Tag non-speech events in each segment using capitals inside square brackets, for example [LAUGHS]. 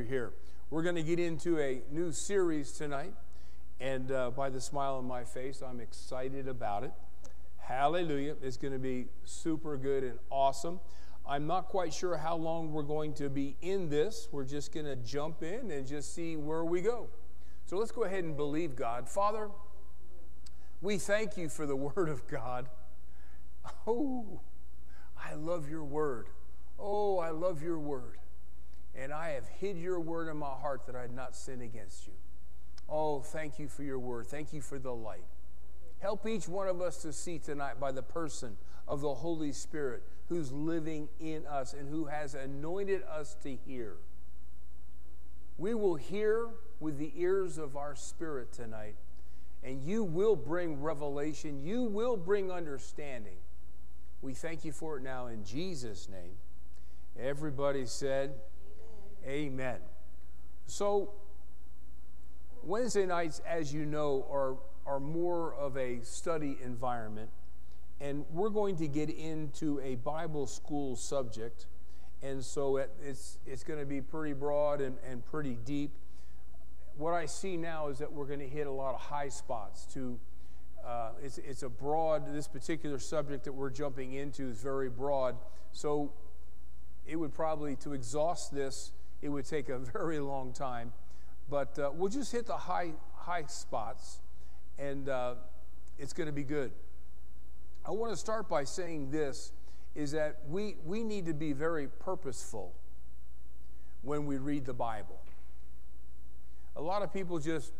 You're here. We're going to get into a new series tonight. And uh, by the smile on my face, I'm excited about it. Hallelujah. It's going to be super good and awesome. I'm not quite sure how long we're going to be in this. We're just going to jump in and just see where we go. So let's go ahead and believe God. Father, we thank you for the [LAUGHS] Word of God. Oh, I love your Word. Oh, I love your Word. And I have hid your Word in my heart that I'd not sin against you. Oh, thank you for your word. Thank you for the light. Help each one of us to see tonight by the person of the Holy Spirit who's living in us and who has anointed us to hear. We will hear with the ears of our spirit tonight, and you will bring revelation. You will bring understanding. We thank you for it now in Jesus' name. Everybody said, Amen. So, Wednesday nights, as you know, are, are more of a study environment. And we're going to get into a Bible school subject. And so it, it's, it's going to be pretty broad and, and pretty deep. What I see now is that we're going to hit a lot of high spots to. Uh, it's, it's a broad, this particular subject that we're jumping into is very broad. So it would probably, to exhaust this, it would take a [LAUGHS] very long time. But uh, we'll just hit the high, high spots, and uh, it's going to be good. I want to start by saying this is that we, we need to be very purposeful when we read the Bible. A lot of people just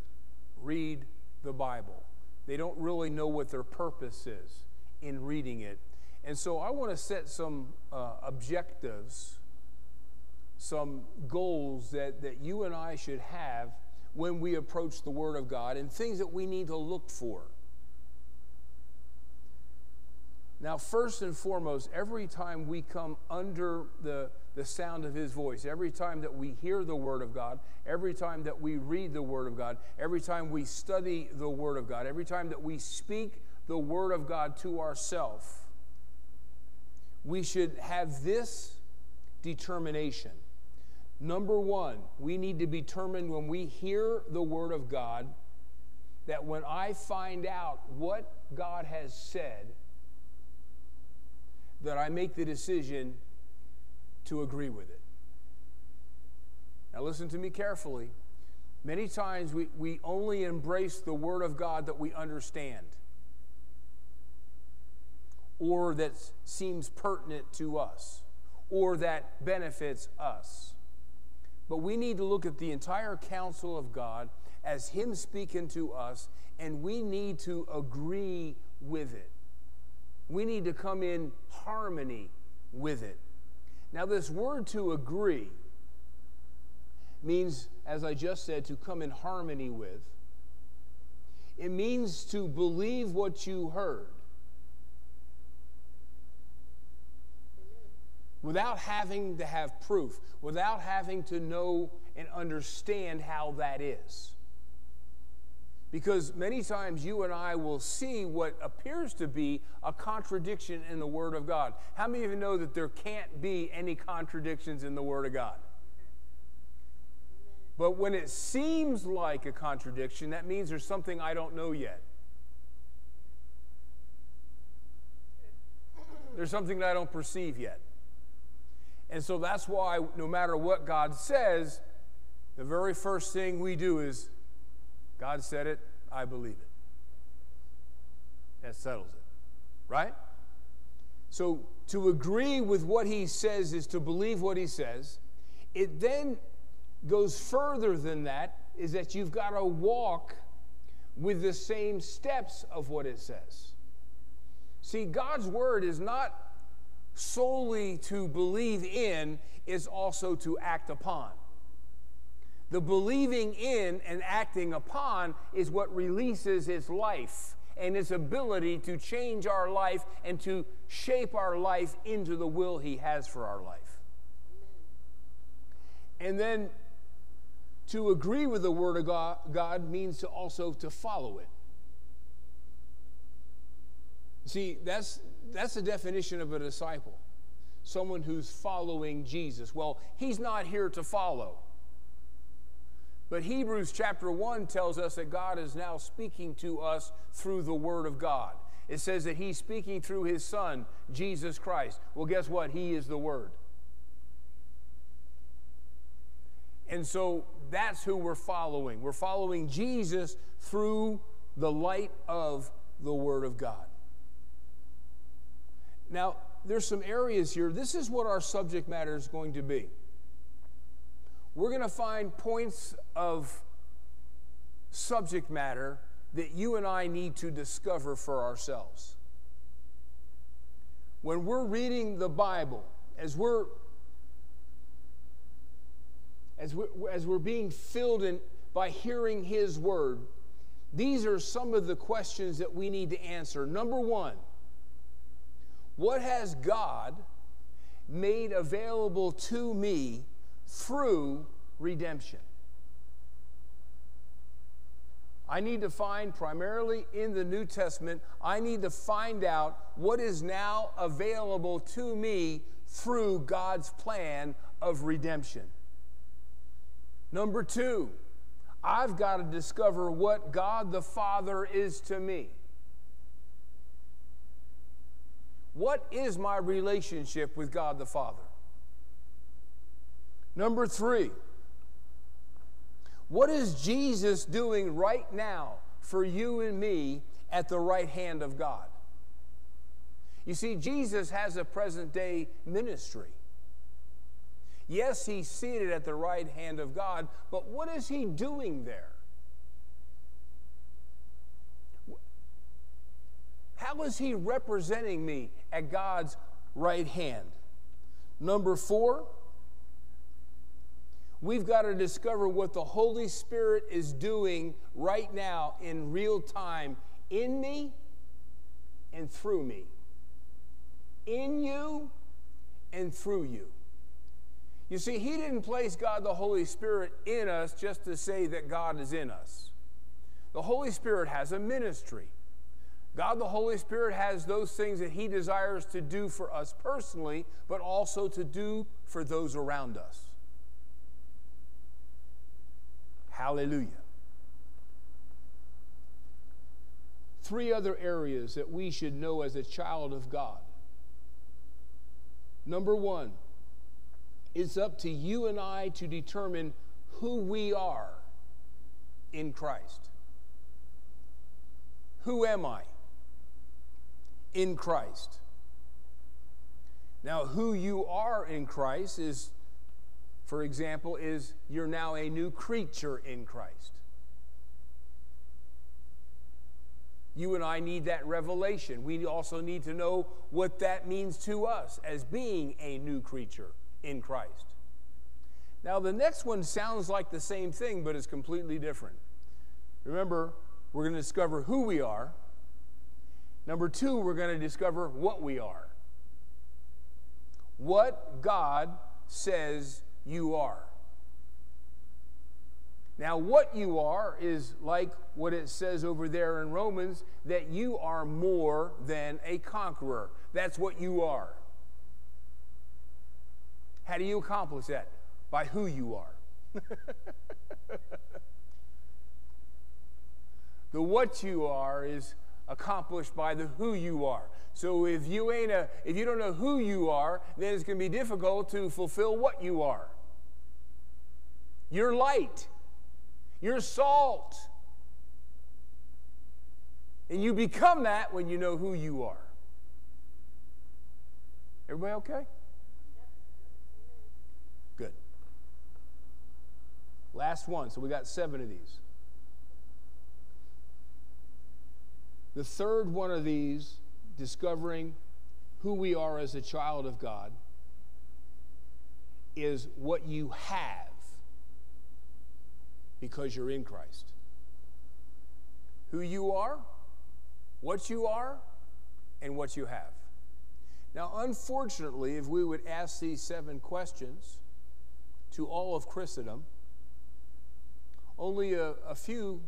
read the Bible. They don't really know what their purpose is in reading it. And so I want to set some uh, objectives some goals that, that you and I should have when we approach the Word of God and things that we need to look for. Now, first and foremost, every time we come under the, the sound of His voice, every time that we hear the Word of God, every time that we read the Word of God, every time we study the Word of God, every time that we speak the Word of God to ourselves, we should have this determination Number one, we need to be determined when we hear the Word of God that when I find out what God has said, that I make the decision to agree with it. Now, listen to me carefully. Many times we, we only embrace the Word of God that we understand or that seems pertinent to us or that benefits us. But we need to look at the entire counsel of God as Him speaking to us, and we need to agree with it. We need to come in harmony with it. Now, this word to agree means, as I just said, to come in harmony with. It means to believe what you heard. Without having to have proof, without having to know and understand how that is. Because many times you and I will see what appears to be a contradiction in the Word of God. How many of you know that there can't be any contradictions in the Word of God? But when it seems like a contradiction, that means there's something I don't know yet. There's something that I don't perceive yet. And so that's why, no matter what God says, the very first thing we do is God said it, I believe it. That settles it, right? So to agree with what he says is to believe what he says. It then goes further than that, is that you've got to walk with the same steps of what it says. See, God's word is not solely to believe in is also to act upon. The believing in and acting upon is what releases his life and his ability to change our life and to shape our life into the will he has for our life. And then to agree with the word of God, God means to also to follow it. See, that's that's the definition of a disciple. Someone who's following Jesus. Well, he's not here to follow. But Hebrews chapter 1 tells us that God is now speaking to us through the Word of God. It says that He's speaking through His Son, Jesus Christ. Well, guess what? He is the Word. And so that's who we're following. We're following Jesus through the light of the Word of God. Now, there's some areas here. This is what our subject matter is going to be we're going to find points of subject matter that you and I need to discover for ourselves. When we're reading the Bible, as we're as we're, as we're being filled in by hearing His Word, these are some of the questions that we need to answer. Number one, what has God made available to me through redemption. I need to find primarily in the New Testament, I need to find out what is now available to me through God's plan of redemption. Number two, I've got to discover what God the Father is to me. What is my relationship with God the Father? Number three, what is Jesus doing right now for you and me at the right hand of God? You see, Jesus has a present day ministry. Yes, he's seated at the right hand of God, but what is he doing there? How is he representing me at God's right hand? Number four, we've got to discover what the Holy Spirit is doing right now in real time in me and through me. In you and through you. You see, He didn't place God the Holy Spirit in us just to say that God is in us. The Holy Spirit has a ministry. God the Holy Spirit has those things that He desires to do for us personally, but also to do for those around us. Hallelujah. Three other areas that we should know as a child of God. Number one, it's up to you and I to determine who we are in Christ. Who am I in Christ? Now, who you are in Christ is for example, is you're now a new creature in Christ. You and I need that revelation. We also need to know what that means to us as being a new creature in Christ. Now, the next one sounds like the same thing, but is completely different. Remember, we're going to discover who we are. Number two, we're going to discover what we are. What God says you are. Now, what you are is like what it says over there in Romans that you are more than a conqueror. That's what you are. How do you accomplish that? By who you are. [LAUGHS] the what you are is accomplished by the who you are. So if you ain't a if you don't know who you are, then it's going to be difficult to fulfill what you are. You're light. You're salt. And you become that when you know who you are. Everybody okay? Good. Last one. So we got seven of these. The third one of these, discovering who we are as a child of God is what you have because you're in Christ. Who you are, what you are, and what you have. Now, unfortunately, if we would ask these seven questions to all of Christendom, only a, a few,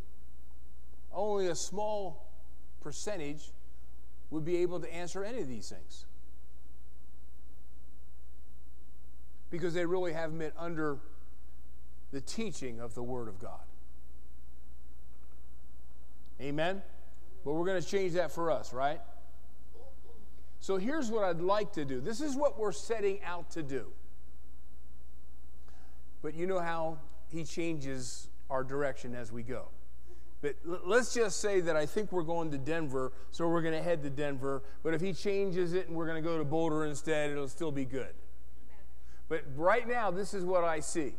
only a small percentage would be able to answer any of these things. Because they really haven't been under the teaching of the Word of God. Amen? But we're going to change that for us, right? So here's what I'd like to do. This is what we're setting out to do. But you know how He changes our direction as we go. But let's just say that I think we're going to Denver, so we're going to head to Denver. But if he changes it and we're going to go to Boulder instead, it'll still be good. But right now, this is what I see.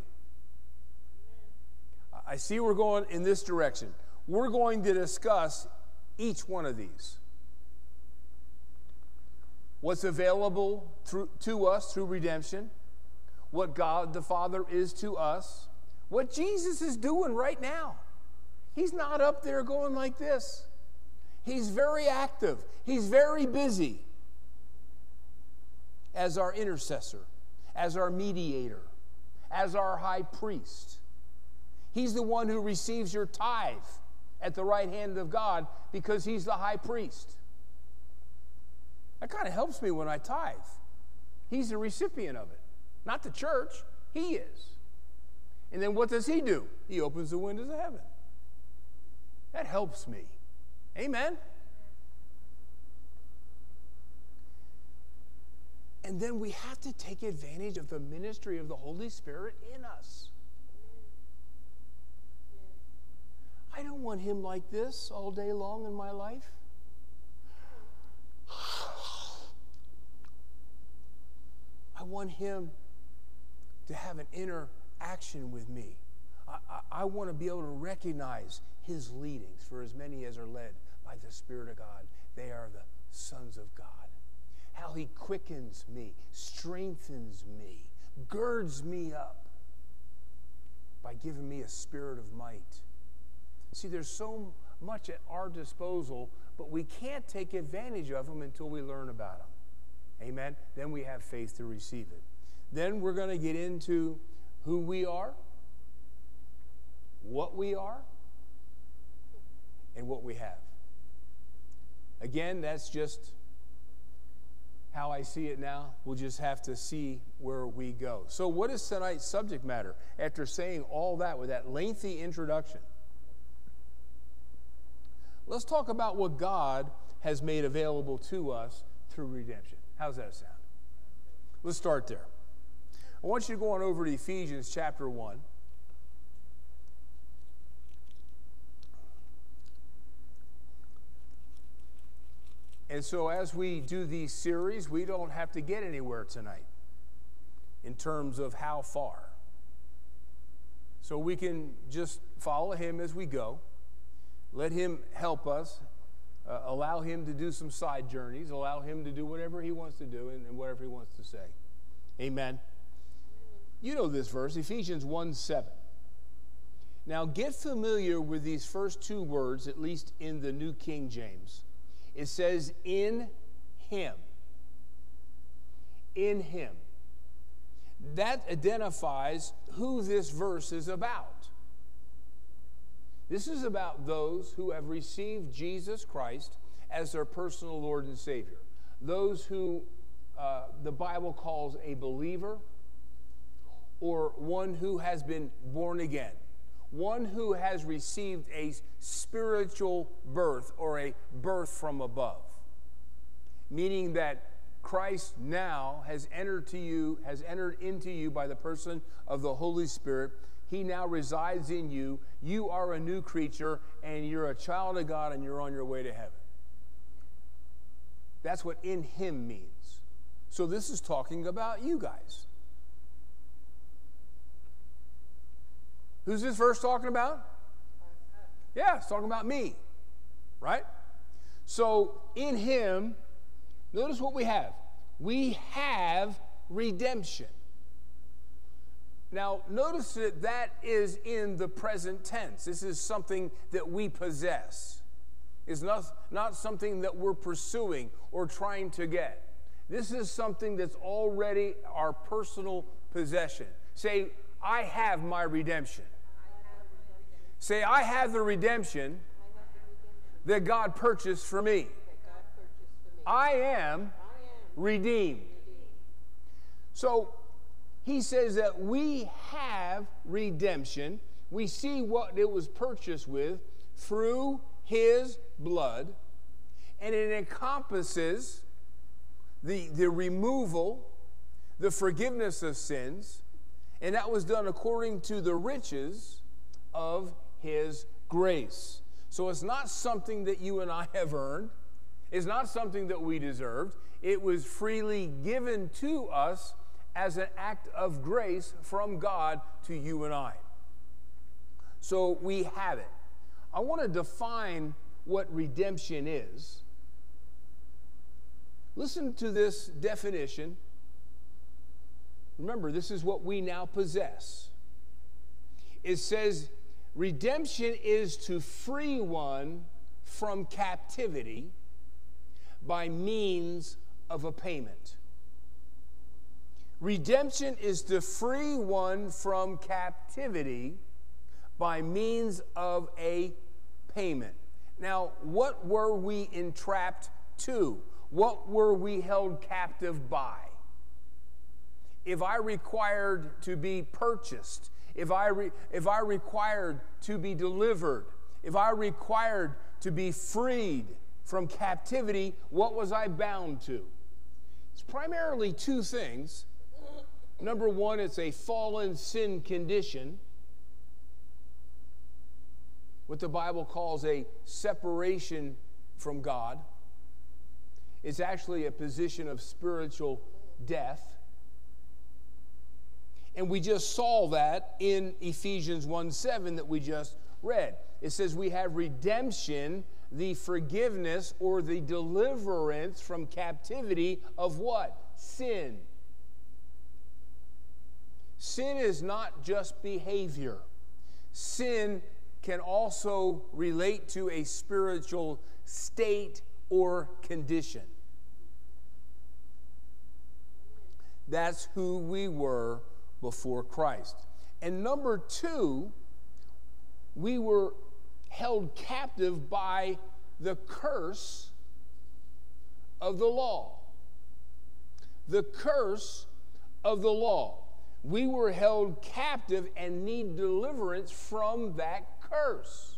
I see we're going in this direction. We're going to discuss each one of these. What's available through, to us through redemption, what God the Father is to us, what Jesus is doing right now. He's not up there going like this. He's very active, he's very busy as our intercessor, as our mediator, as our high priest. He's the one who receives your tithe at the right hand of God because he's the high priest. That kind of helps me when I tithe. He's the recipient of it, not the church. He is. And then what does he do? He opens the windows of heaven. That helps me. Amen? And then we have to take advantage of the ministry of the Holy Spirit in us. I don't want him like this all day long in my life. [SIGHS] I want him to have an interaction with me. I, I, want to be able to recognize his leadings, for as many as are led by the Spirit of God, they are the sons of God. How he quickens me, strengthens me, girds me up by giving me a spirit of might. See, there's so much at our disposal, but we can't take advantage of them until we learn about them. Amen? Then we have faith to receive it. Then we're going to get into who we are, what we are, and what we have. Again, that's just how I see it now. We'll just have to see where we go. So, what is tonight's subject matter? After saying all that with that lengthy introduction, let's talk about what God has made available to us through redemption. How's that sound? Let's start there. I want you to go on over to Ephesians chapter 1. And so, as we do these series, we don't have to get anywhere tonight in terms of how far. So, we can just follow Him as we go, let Him help us, uh, allow Him to do some side journeys, allow Him to do whatever He wants to do and, and whatever He wants to say. Amen. You know this verse, Ephesians 1 7. Now, get familiar with these first two words, at least in the New King James. It says, in him. In him. That identifies who this verse is about. This is about those who have received Jesus Christ as their personal Lord and Savior. Those who uh, the Bible calls a believer or one who has been born again one who has received a spiritual birth or a birth from above, meaning that Christ now has entered to you, has entered into you by the person of the Holy Spirit. He now resides in you. You are a new creature, and you're a child of God, and you're on your way to heaven. That's what in Him means. So, this is talking about you guys. Who's this verse talking about? Yeah, it's talking about me, right? So in him, notice what we have we have redemption. Now, notice that that is in the present tense. This is something that we possess. It's not, not something that we're pursuing or trying to get. This is something that's already our personal possession. Say, I have my redemption. Say, I have the redemption that God purchased for me. I am redeemed. So he says that we have redemption. We see what it was purchased with through his blood, and it encompasses the, the removal, the forgiveness of sins, and that was done according to the riches of his grace. So it's not something that you and I have earned. It's not something that we deserved. It was freely given to us as an act of grace from God to you and I. So we have it. I want to define what redemption is. Listen to this definition. Remember, this is what we now possess. It says, Redemption is to free one from captivity by means of a payment. Redemption is to free one from captivity by means of a payment. Now, what were we entrapped to? What were we held captive by? If I required to be purchased, if I, re, if I required to be delivered, if I required to be freed from captivity, what was I bound to? It's primarily two things. Number one, it's a fallen sin condition, what the Bible calls a separation from God. It's actually a position of spiritual death. And we just saw that in Ephesians 1 7 that we just read. It says we have redemption, the forgiveness or the deliverance from captivity of what? Sin. Sin is not just behavior, sin can also relate to a spiritual state or condition. That's who we were before Christ. And number two, we were held captive by the curse of the law. The curse of the law. We were held captive and need deliverance from that curse.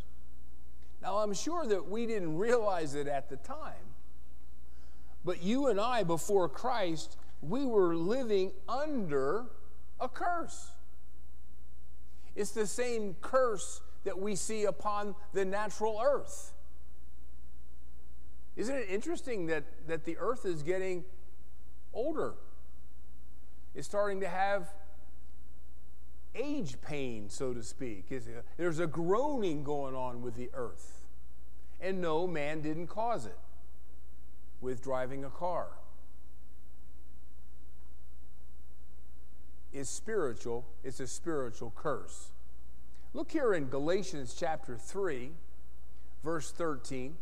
Now, I'm sure that we didn't realize it at the time, but you and I, before Christ, we were living under a curse. It's the same curse that we see upon the natural earth. Isn't it interesting that, that the earth is getting older? It's starting to have age pain, so to speak. There's a groaning going on with the earth. And no, man didn't cause it with driving a car. Is spiritual, it's a spiritual curse. Look here in Galatians chapter 3, verse 13.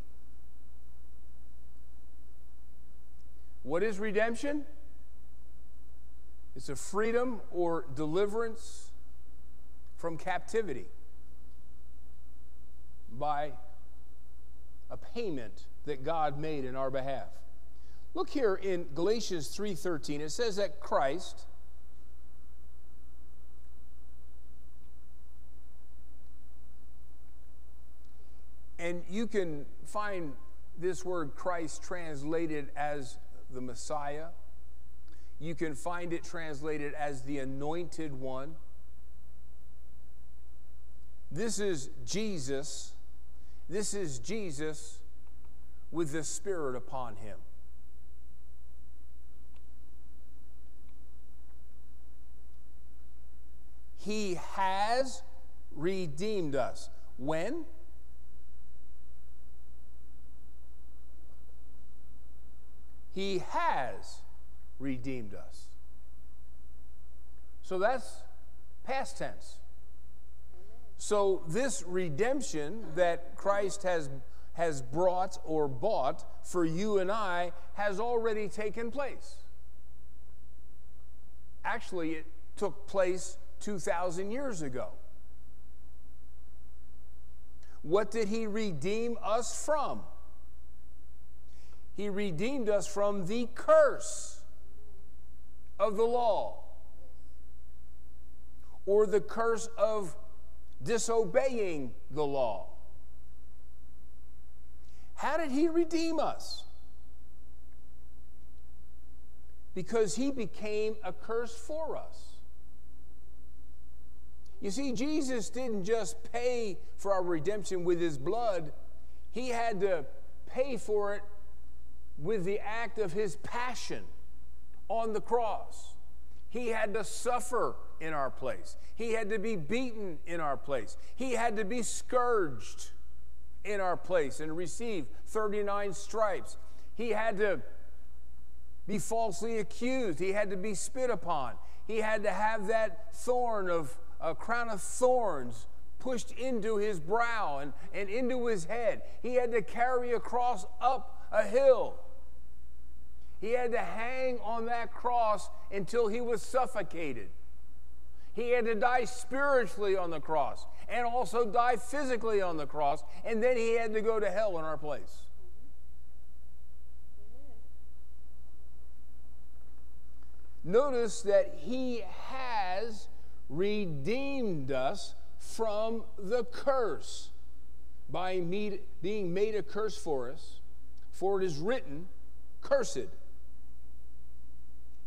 What is redemption? It's a freedom or deliverance from captivity by a payment that God made in our behalf. Look here in Galatians 3:13. It says that Christ And you can find this word Christ translated as the Messiah. You can find it translated as the anointed one. This is Jesus. This is Jesus with the Spirit upon him. He has redeemed us. When? He has redeemed us. So that's past tense. So, this redemption that Christ has, has brought or bought for you and I has already taken place. Actually, it took place 2,000 years ago. What did He redeem us from? He redeemed us from the curse of the law or the curse of disobeying the law. How did he redeem us? Because he became a curse for us. You see, Jesus didn't just pay for our redemption with his blood, he had to pay for it with the act of his passion on the cross. He had to suffer in our place. He had to be beaten in our place. He had to be scourged in our place and receive 39 stripes. He had to be falsely accused. He had to be spit upon. He had to have that thorn of a crown of thorns pushed into his brow and, and into his head. He had to carry a cross up a hill. He had to hang on that cross until he was suffocated. He had to die spiritually on the cross and also die physically on the cross, and then he had to go to hell in our place. Notice that he has redeemed us from the curse by being made a curse for us, for it is written, Cursed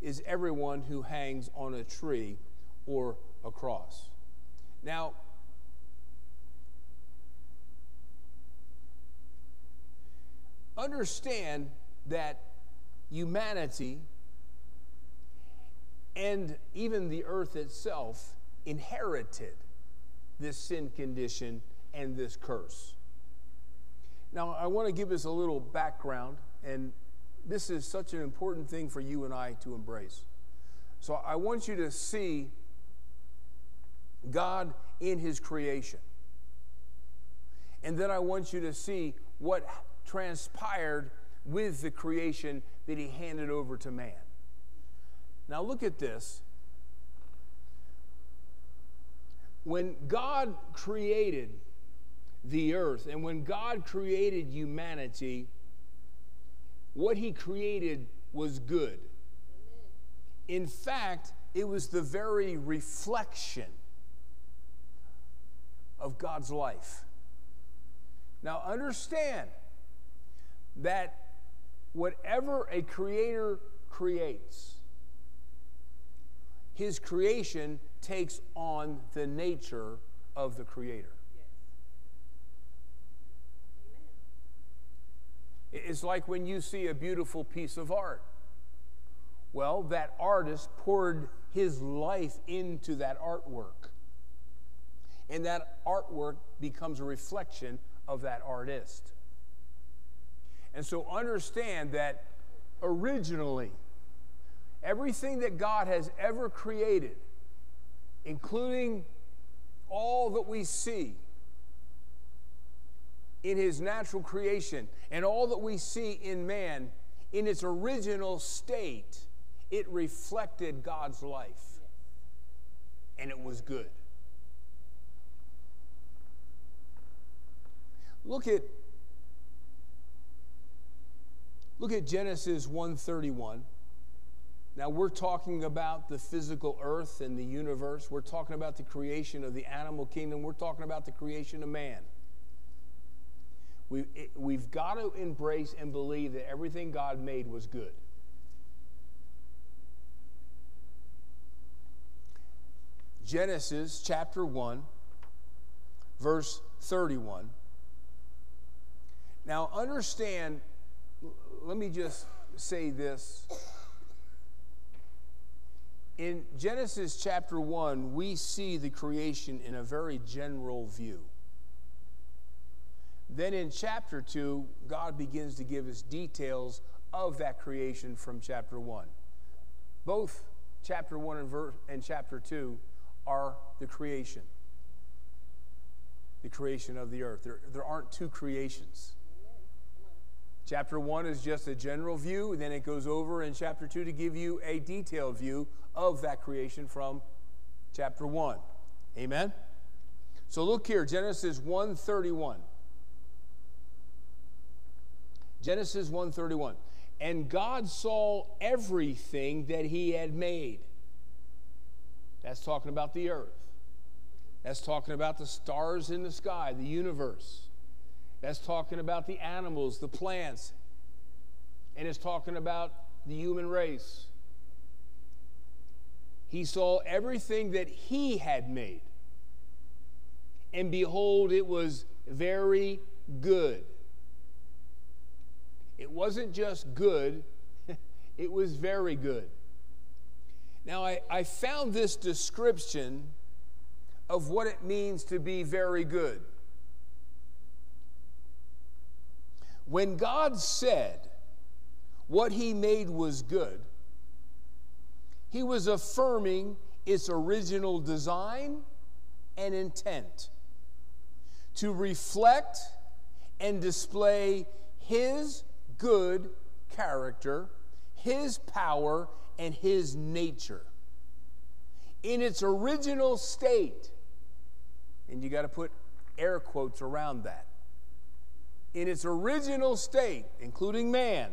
is everyone who hangs on a tree or a cross. Now, understand that humanity and even the earth itself inherited this sin condition and this curse. Now, I want to give us a little background and this is such an important thing for you and I to embrace. So I want you to see God in His creation. And then I want you to see what transpired with the creation that He handed over to man. Now look at this. When God created the earth and when God created humanity, what he created was good. In fact, it was the very reflection of God's life. Now, understand that whatever a creator creates, his creation takes on the nature of the creator. It's like when you see a beautiful piece of art. Well, that artist poured his life into that artwork. And that artwork becomes a reflection of that artist. And so understand that originally, everything that God has ever created, including all that we see, in his natural creation and all that we see in man, in its original state, it reflected God's life. And it was good. Look at Look at Genesis 131. Now we're talking about the physical earth and the universe. We're talking about the creation of the animal kingdom. We're talking about the creation of man. We, we've got to embrace and believe that everything God made was good. Genesis chapter 1, verse 31. Now, understand, let me just say this. In Genesis chapter 1, we see the creation in a very general view. Then in chapter 2, God begins to give us details of that creation from chapter 1. Both chapter 1 and, verse, and chapter 2 are the creation. The creation of the earth. There, there aren't two creations. Chapter 1 is just a general view, and then it goes over in chapter 2 to give you a detailed view of that creation from chapter 1. Amen? So look here, Genesis 1:31. Genesis 1:31. And God saw everything that he had made. That's talking about the earth. That's talking about the stars in the sky, the universe. That's talking about the animals, the plants. And it's talking about the human race. He saw everything that he had made. And behold, it was very good. It wasn't just good, [LAUGHS] it was very good. Now, I, I found this description of what it means to be very good. When God said what he made was good, he was affirming its original design and intent to reflect and display his good character, his power, and his nature. In its original state, and you got to put air quotes around that. In its original state, including man,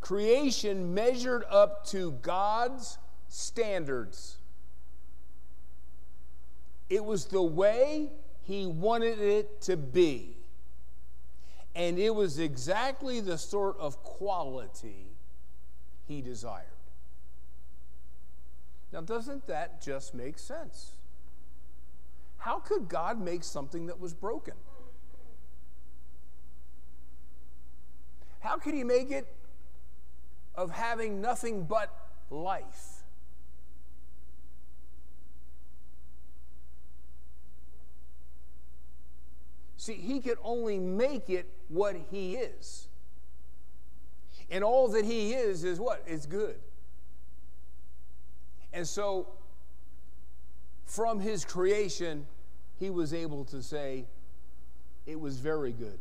creation measured up to God's standards. It was the way He wanted it to be. And it was exactly the sort of quality He desired. Now, doesn't that just make sense? How could God make something that was broken? How could He make it of having nothing but life? See, He could only make it what He is. And all that He is is what? Is good. And so from his creation, he was able to say, It was very good.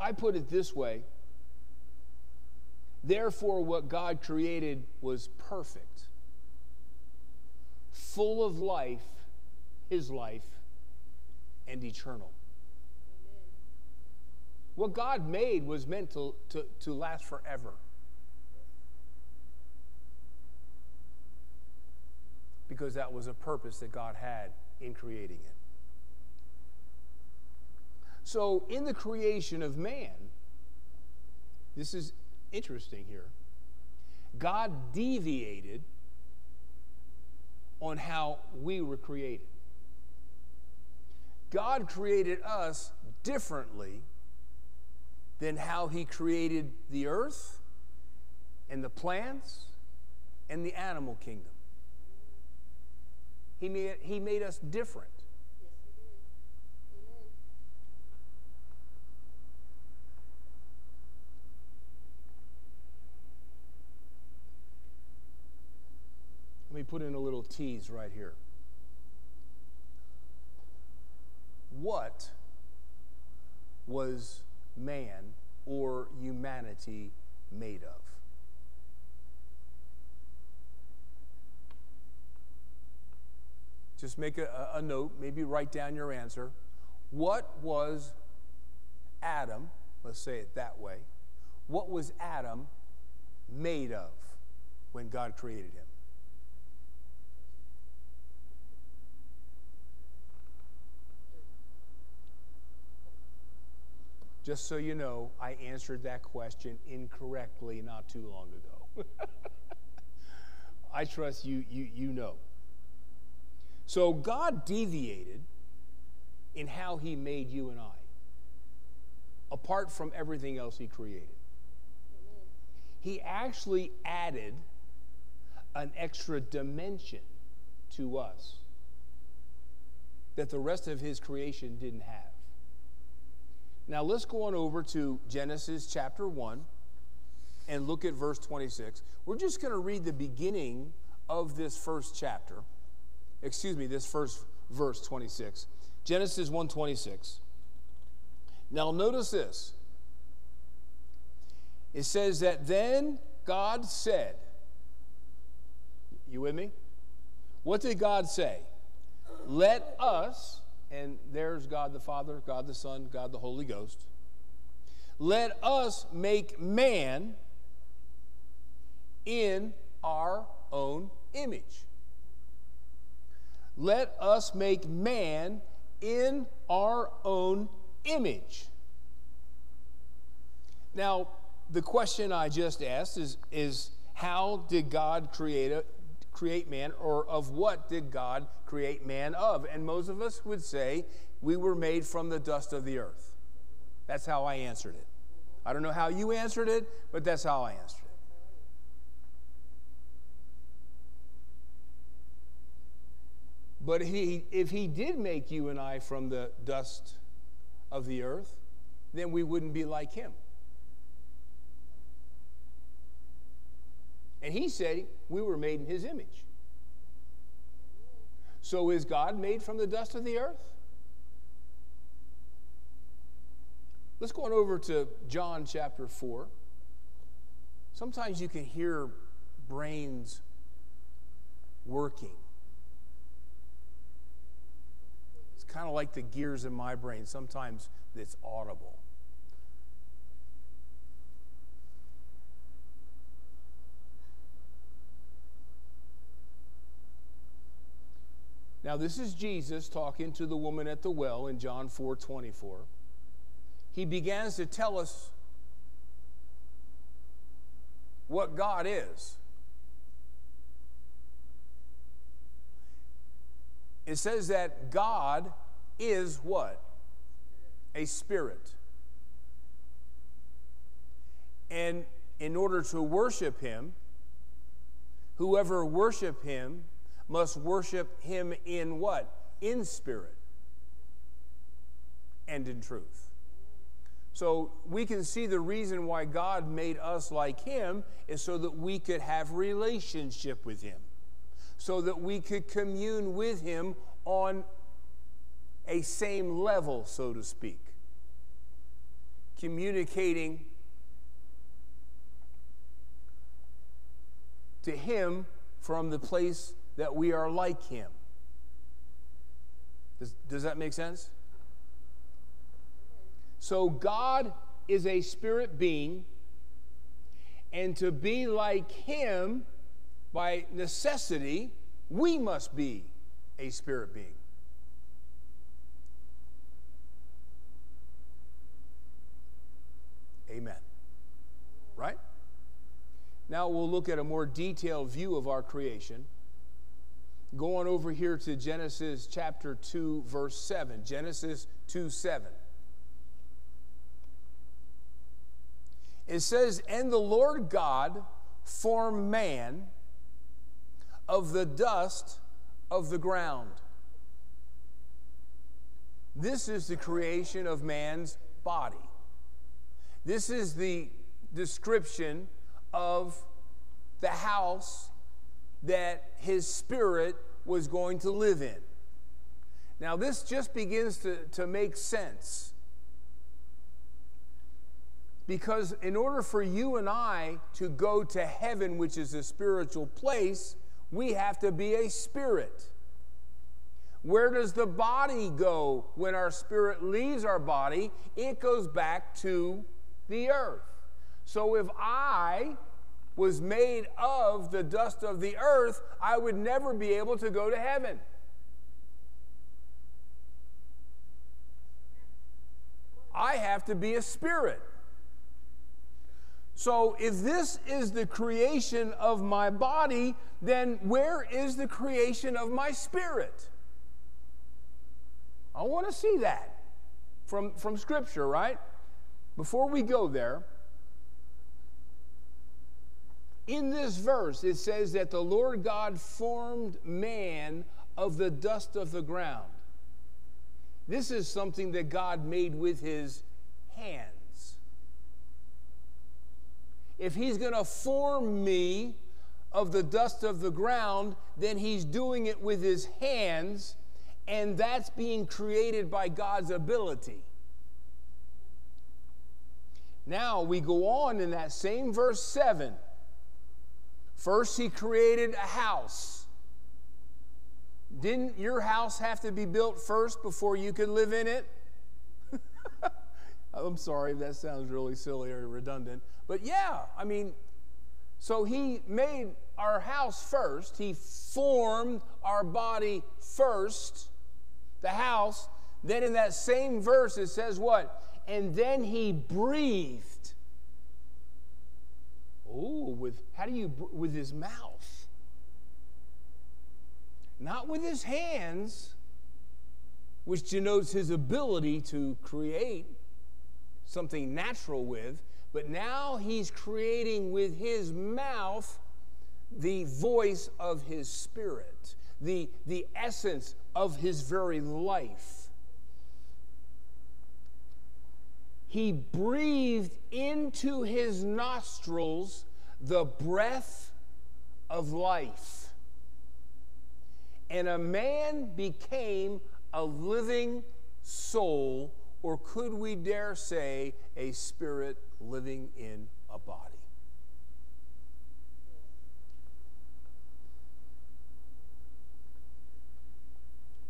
I put it this way Therefore, what God created was perfect, full of life, his life, and eternal. What God made was meant to, to, to last forever. because that was a purpose that God had in creating it. So, in the creation of man, this is interesting here. God deviated on how we were created. God created us differently than how He created the earth and the plants and the animal kingdom. He made, he made us different. Let me put in a little tease right here. What was man or humanity made of? just make a, a note, maybe write down your answer. What was Adam, let's say it that way, what was Adam made of when God created him? Just so you know, I answered that question incorrectly not too long ago. [LAUGHS] I trust you, you, you know. So God deviated in how He made you and I, apart from everything else He created. He actually added an extra dimension to us that the rest of His creation didn't have. Now let's go on over to Genesis chapter 1 and look at verse 26. We're just going to read the beginning of this first chapter. Excuse me, this first verse 26. Genesis 1:26. Now notice this. It says that then God said, You with me? What did God say? Let us, and there's God the Father, God the Son, God the Holy Ghost. Let us make man in our own image. Let us make man in our own image. Now, the question I just asked is, is how did God create, create man, or of what did God create man of? And most of us would say we were made from the dust of the earth. That's how I answered it. I don't know how you answered it, but that's how I answered it. But he, if he did make you and I from the dust of the earth, then we wouldn't be like him. And he said we were made in his image. So is God made from the dust of the earth? Let's go on over to John chapter 4. Sometimes you can hear brains working. It's kind of like the gears in my brain. Sometimes it's audible. Now, this is Jesus talking to the woman at the well in John 4 24. He begins to tell us what God is. It says that God is what? A spirit. And in order to worship him, whoever worship him must worship him in what? In spirit and in truth. So we can see the reason why God made us like him is so that we could have relationship with him. So that we could commune with him on a same level, so to speak. Communicating to him from the place that we are like him. Does, does that make sense? So, God is a spirit being, and to be like him, by necessity, we must be a spirit being. Amen. Right? Now we'll look at a more detailed view of our creation. Going over here to Genesis chapter 2, verse 7. Genesis 2 7. It says, And the Lord God formed man of the dust of the ground. This is the creation of man's body. This is the description of the house that his spirit was going to live in. Now, this just begins to, to make sense. Because in order for you and I to go to heaven, which is a spiritual place, we have to be a spirit. Where does the body go when our spirit leaves our body? It goes back to the earth. So if I was made of the dust of the earth, I would never be able to go to heaven. I have to be a spirit. So, if this is the creation of my body, then where is the creation of my spirit? I want to see that from, from Scripture, right? Before we go there, in this verse, it says that the Lord God formed man of the dust of the ground. This is something that God made with his hands. if he's going to form me of the dust of the ground, then he's doing it with his hands, and that's being created by God's ability. Now we go on in that same verse 7. First, he created a house. Didn't your house have to be built first before you could live in it? [LAUGHS] I'm sorry if that sounds really silly or redundant, but yeah, I mean, so he made our house first. He formed our body first, the house. Then in that same verse, it says what? And then he breathed. Oh, with how do you with his mouth? Not with his hands, which denotes his ability to create something natural with, but now he's creating with his mouth the voice of his spirit, the, the essence of his very life. He breathed into his nostrils the breath of life. And a man became a living soul or could we dare say a spirit living in a body?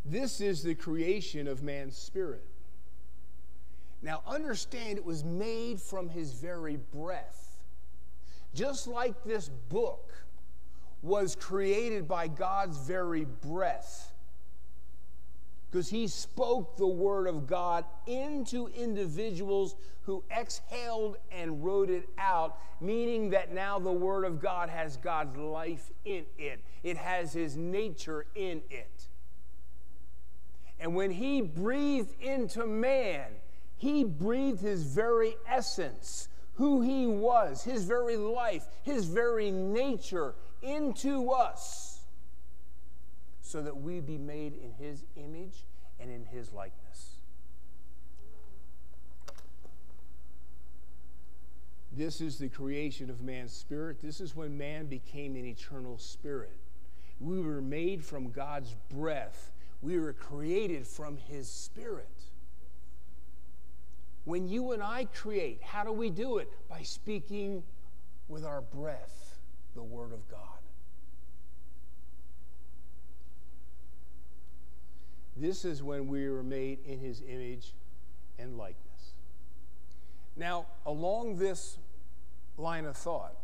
This is the creation of man's spirit. Now, understand it was made from his very breath. Just like this book was created by God's very breath because he spoke the word of God into individuals who exhaled and wrote it out, meaning that now the word of God has God's life in it, it has his nature in it. And when he breathed into man, he breathed his very essence, who he was, his very life, his very nature into us so that we be made in his image and in his likeness. This is the creation of man's spirit. This is when man became an eternal spirit. We were made from God's breath. We were created from his spirit. When you and I create, how do we do it? By speaking with our breath the word of God. This is when we were made in his image and likeness. Now, along this line of thought,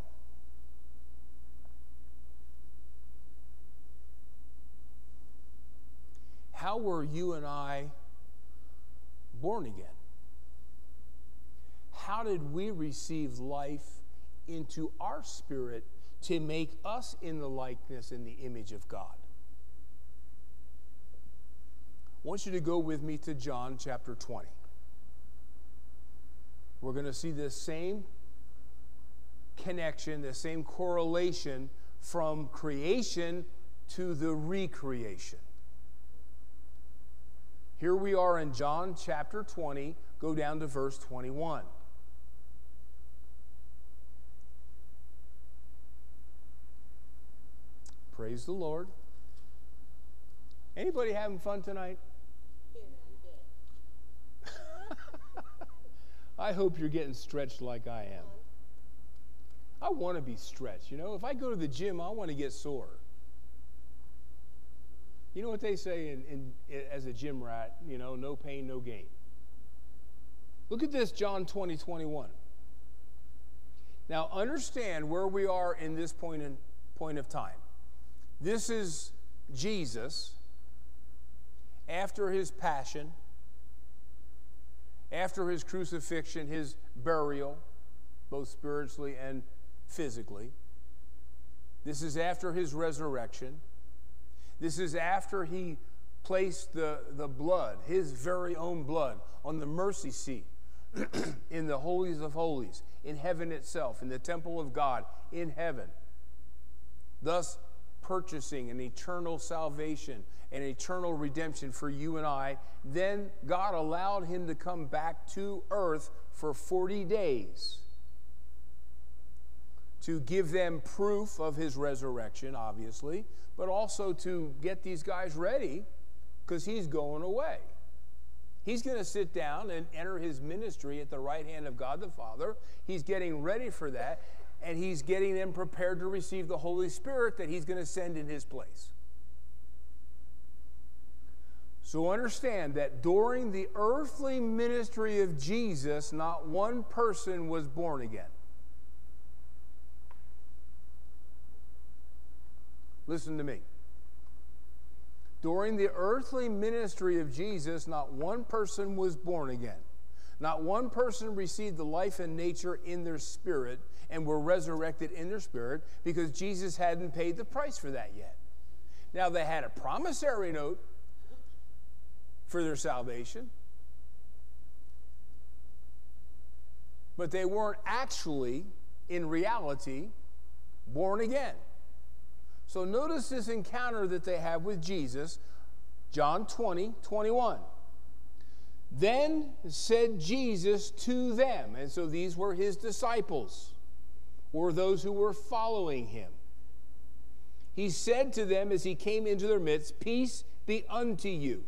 how were you and I born again? How did we receive life into our spirit to make us in the likeness and the image of God? I want you to go with me to John chapter 20. We're going to see this same connection, the same correlation from creation to the recreation. Here we are in John chapter 20, go down to verse 21. Praise the Lord. Anybody having fun tonight? [LAUGHS] I hope you're getting stretched like I am. I want to be stretched. You know, if I go to the gym, I want to get sore. You know what they say in, in, in, as a gym rat? You know, no pain, no gain. Look at this, John 20, 21. Now, understand where we are in this point, in, point of time. This is Jesus after his passion after his crucifixion, his burial, both spiritually and physically. This is after his resurrection. This is after he placed the, the blood, his very own blood, on the mercy seat [CLEARS THROAT] in the holies of holies, in heaven itself, in the temple of God, in heaven. Thus, purchasing an eternal salvation and eternal redemption for you and I. Then God allowed him to come back to earth for 40 days. to give them proof of his resurrection, obviously, but also to get these guys ready because he's going away. He's going to sit down and enter his ministry at the right hand of God the Father. He's getting ready for that, and he's getting them prepared to receive the Holy Spirit that he's going to send in his place. So understand that during the earthly ministry of Jesus, not one person was born again. Listen to me. During the earthly ministry of Jesus, not one person was born again. Not one person received the life and nature in their spirit and were resurrected in their spirit because Jesus hadn't paid the price for that yet. Now, they had a promissory note for their salvation. But they weren't actually, in reality, born again. So notice this encounter that they have with Jesus, John 20, 21. Then said Jesus to them, and so these were his disciples, or those who were following him. He said to them as he came into their midst, Peace be unto you.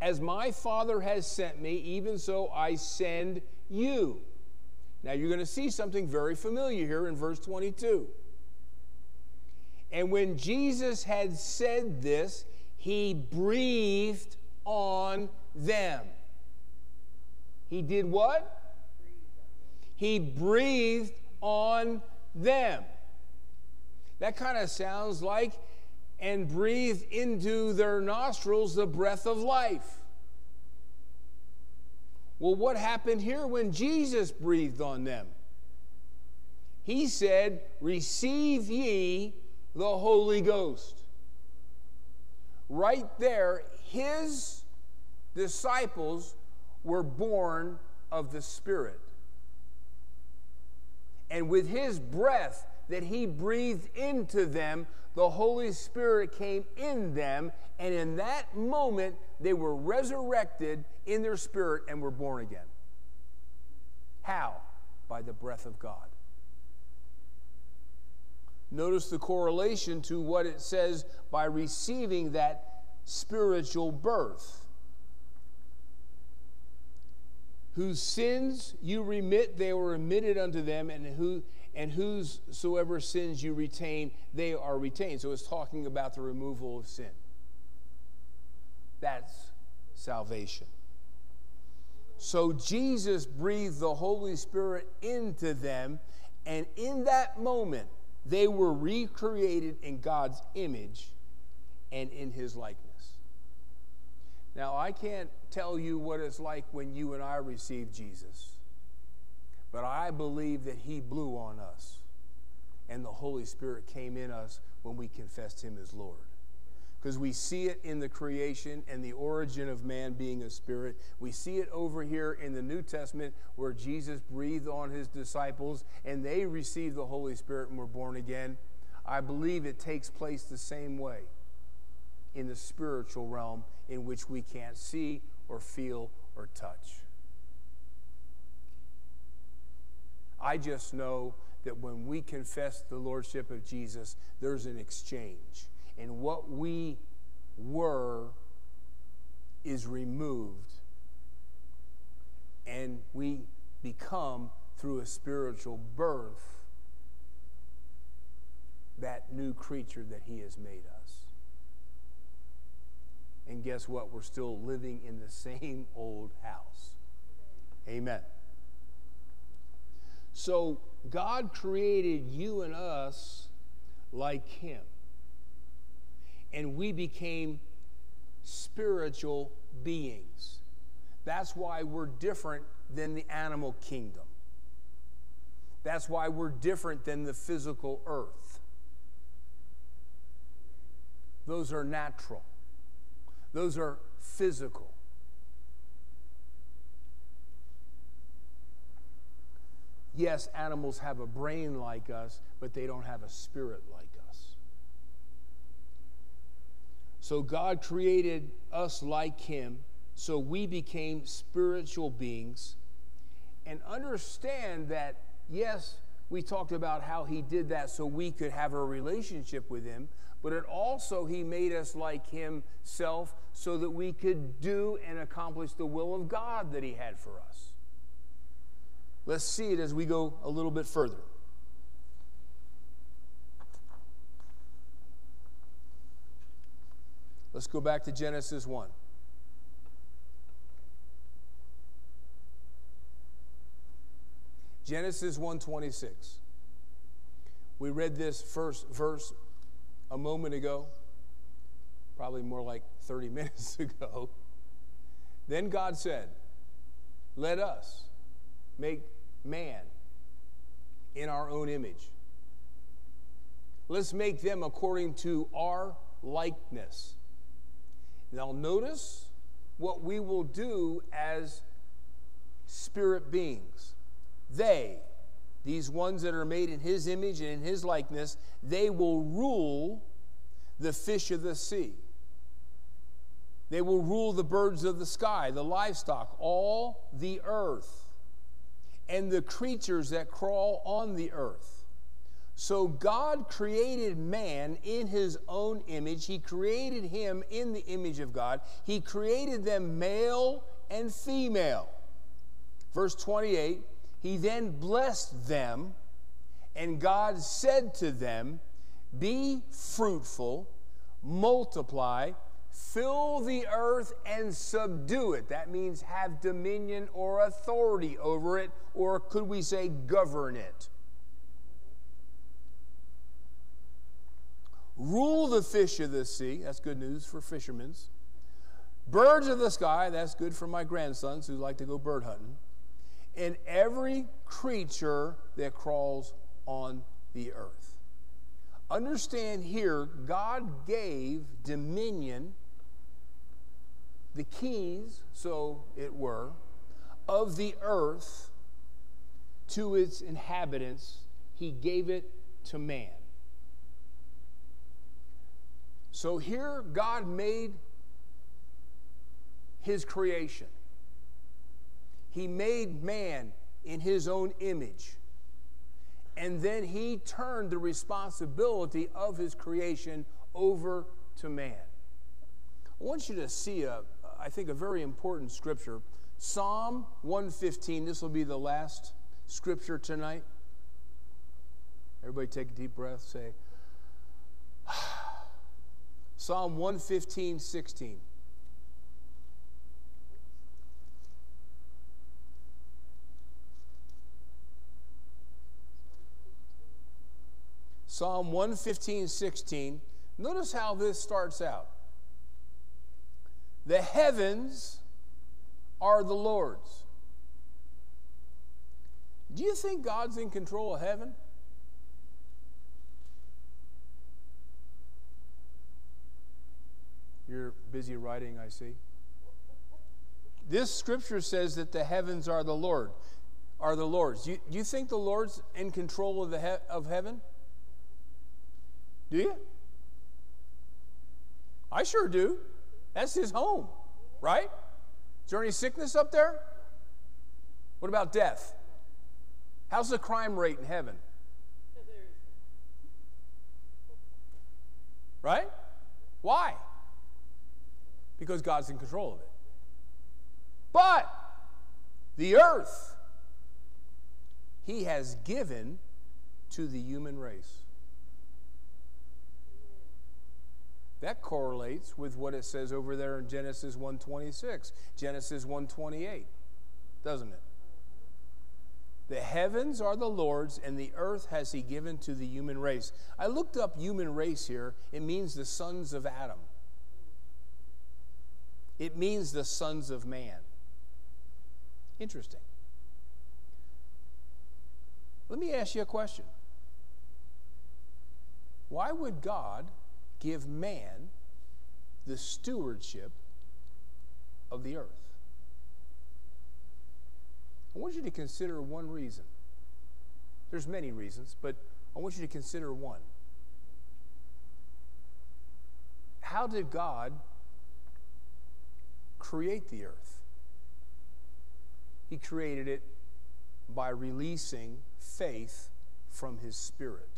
As my Father has sent me, even so I send you. Now you're going to see something very familiar here in verse 22. And when Jesus had said this, he breathed on them. He did what? He breathed on them. That kind of sounds like and breathed into their nostrils the breath of life. Well, what happened here when Jesus breathed on them? He said, Receive ye the Holy Ghost. Right there, his disciples were born of the Spirit. And with his breath that he breathed into them, the Holy Spirit came in them, and in that moment, they were resurrected in their spirit and were born again. How? By the breath of God. Notice the correlation to what it says by receiving that spiritual birth. Whose sins you remit, they were remitted unto them, and who and whosoever sins you retain, they are retained. So it's talking about the removal of sin. That's salvation. So Jesus breathed the Holy Spirit into them, and in that moment, they were recreated in God's image and in his likeness. Now, I can't tell you what it's like when you and I receive Jesus. But I believe that He blew on us, and the Holy Spirit came in us when we confessed Him as Lord. Because we see it in the creation and the origin of man being a spirit. We see it over here in the New Testament where Jesus breathed on his disciples and they received the Holy Spirit and were born again. I believe it takes place the same way in the spiritual realm in which we can't see or feel or touch. I just know that when we confess the Lordship of Jesus, there's an exchange. And what we were is removed, and we become, through a spiritual birth, that new creature that He has made us. And guess what? We're still living in the same old house. Amen. So God created you and us like Him. And we became spiritual beings. That's why we're different than the animal kingdom. That's why we're different than the physical earth. Those are natural, those are physical. Yes, animals have a brain like us, but they don't have a spirit like us. So God created us like Him, so we became spiritual beings. And understand that, yes, we talked about how He did that so we could have a relationship with Him, but it also He made us like Himself so that we could do and accomplish the will of God that He had for us. Let's see it as we go a little bit further. Let's go back to Genesis 1. Genesis 1:26. We read this first verse a moment ago, probably more like 30 [LAUGHS] minutes ago. Then God said, "Let us make man in our own image. Let's make them according to our likeness." Now notice what we will do as spirit beings they, these ones that are made in his image and in his likeness, they will rule the fish of the sea. They will rule the birds of the sky, the livestock, all the earth, and the creatures that crawl on the earth. So God created man in his own image. He created him in the image of God. He created them male and female. Verse 28 he then blessed them, and God said to them, Be fruitful, multiply, fill the earth, and subdue it. That means have dominion or authority over it, or could we say govern it? Rule the fish of the sea. That's good news for fishermen. Birds of the sky. That's good for my grandsons who like to go bird hunting in every creature that crawls on the earth. Understand here, God gave dominion, the keys, so it were, of the earth to its inhabitants. He gave it to man. So here, God made his creation. He made man in his own image. And then he turned the responsibility of his creation over to man. I want you to see a, I think, a very important scripture. Psalm 115. This will be the last scripture tonight. Everybody take a deep breath. Say, [SIGHS] Psalm 115, 16. Psalm 115, 16. Notice how this starts out. The heavens are the Lord's. Do you think God's in control of heaven? You're busy writing, I see. This scripture says that the heavens are the Lord, are the Lord's. Do you, you think the Lord's in control of the he- of heaven? Do you? I sure do. That's his home, right? Is there any sickness up there? What about death? How's the crime rate in heaven? Right? Why? Because God's in control of it. But the earth, He has given to the human race. That correlates with what it says over there in Genesis 1:26, Genesis 1:28, doesn't it? The heavens are the Lord's, and the earth has He given to the human race. I looked up human race here. It means the sons of Adam, it means the sons of man. Interesting. Let me ask you a question. Why would God give man the stewardship of the earth. I want you to consider one reason. There's many reasons, but I want you to consider one. How did God create the earth? He created it by releasing faith from his spirit.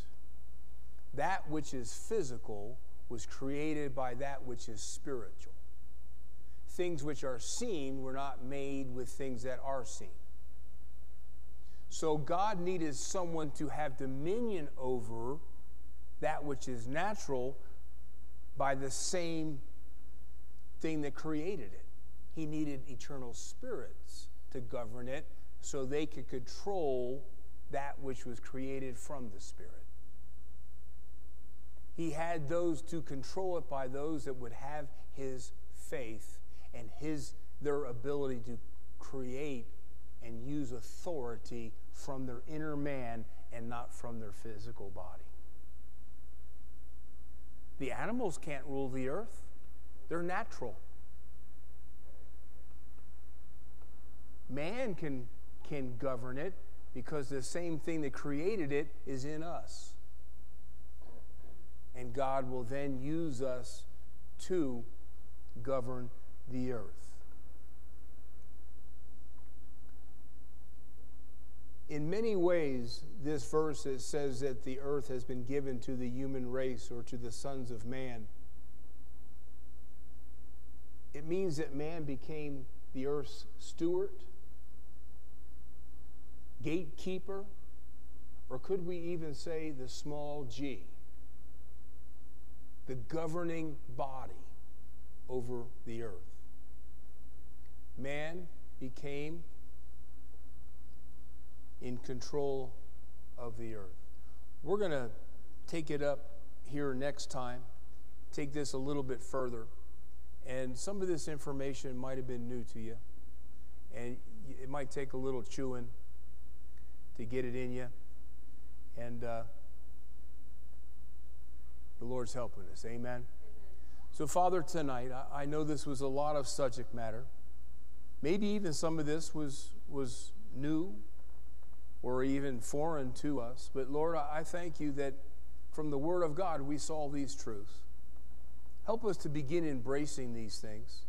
That which is physical was created by that which is spiritual. Things which are seen were not made with things that are seen. So God needed someone to have dominion over that which is natural by the same thing that created it. He needed eternal spirits to govern it so they could control that which was created from the Spirit. He had those to control it by those that would have his faith and his their ability to create and use authority from their inner man and not from their physical body. The animals can't rule the earth. They're natural. Man can, can govern it because the same thing that created it is in us. And God will then use us to govern the earth. In many ways, this verse says that the earth has been given to the human race or to the sons of man. It means that man became the earth's steward, gatekeeper, or could we even say the small g, the governing body over the earth. Man became in control of the earth. We're going to take it up here next time, take this a little bit further. And some of this information might have been new to you, and it might take a little chewing to get it in you. And uh, the Lord's helping us. Amen. Amen. So, Father, tonight, I, I know this was a lot of subject matter. Maybe even some of this was, was new or even foreign to us. But Lord, I thank you that from the Word of God we saw these truths. Help us to begin embracing these things.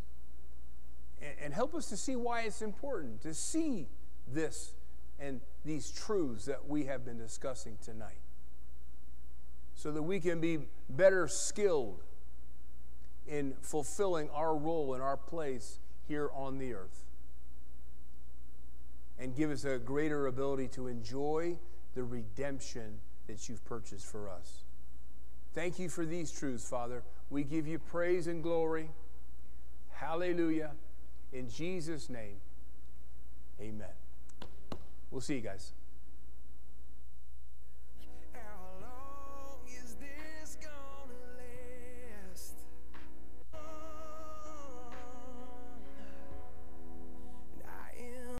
And help us to see why it's important to see this and these truths that we have been discussing tonight. So that we can be better skilled in fulfilling our role and our place here on the earth and give us a greater ability to enjoy the redemption that you've purchased for us. Thank you for these truths, Father. We give you praise and glory. Hallelujah. In Jesus' name, amen. We'll see you guys.